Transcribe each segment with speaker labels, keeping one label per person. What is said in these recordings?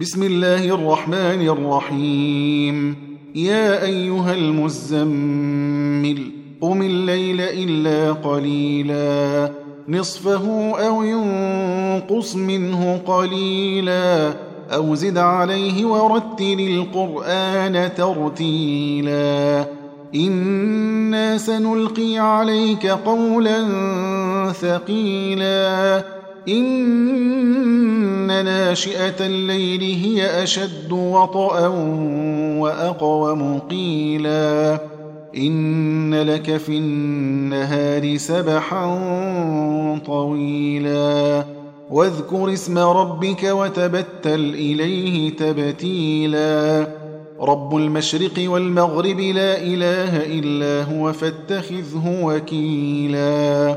Speaker 1: بسم الله الرحمن الرحيم يا أيها المزمل قم الليل إلا قليلا نصفه أو ينقص منه قليلا أو زد عليه ورتل القرآن ترتيلا إنا سنلقي عليك قولا ثقيلا ناشئة الليل هي أشد وطئا وأقوم قيلا. إن لك في النهار سبحا طويلا. واذكر اسم ربك وتبتل إليه تبتيلا. رب المشرق والمغرب لا إله إلا هو فاتخذه وكيلا.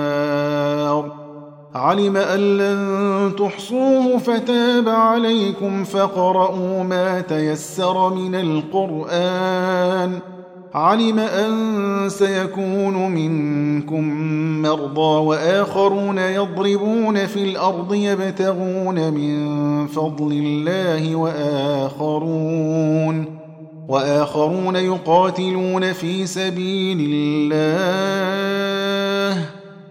Speaker 1: علم أن لن تحصوه فتاب عليكم فقرؤوا ما تيسر من القرآن. علم أن سيكون منكم مرضى وآخرون يضربون في الأرض يبتغون من فضل الله وآخرون وآخرون يقاتلون في سبيل الله.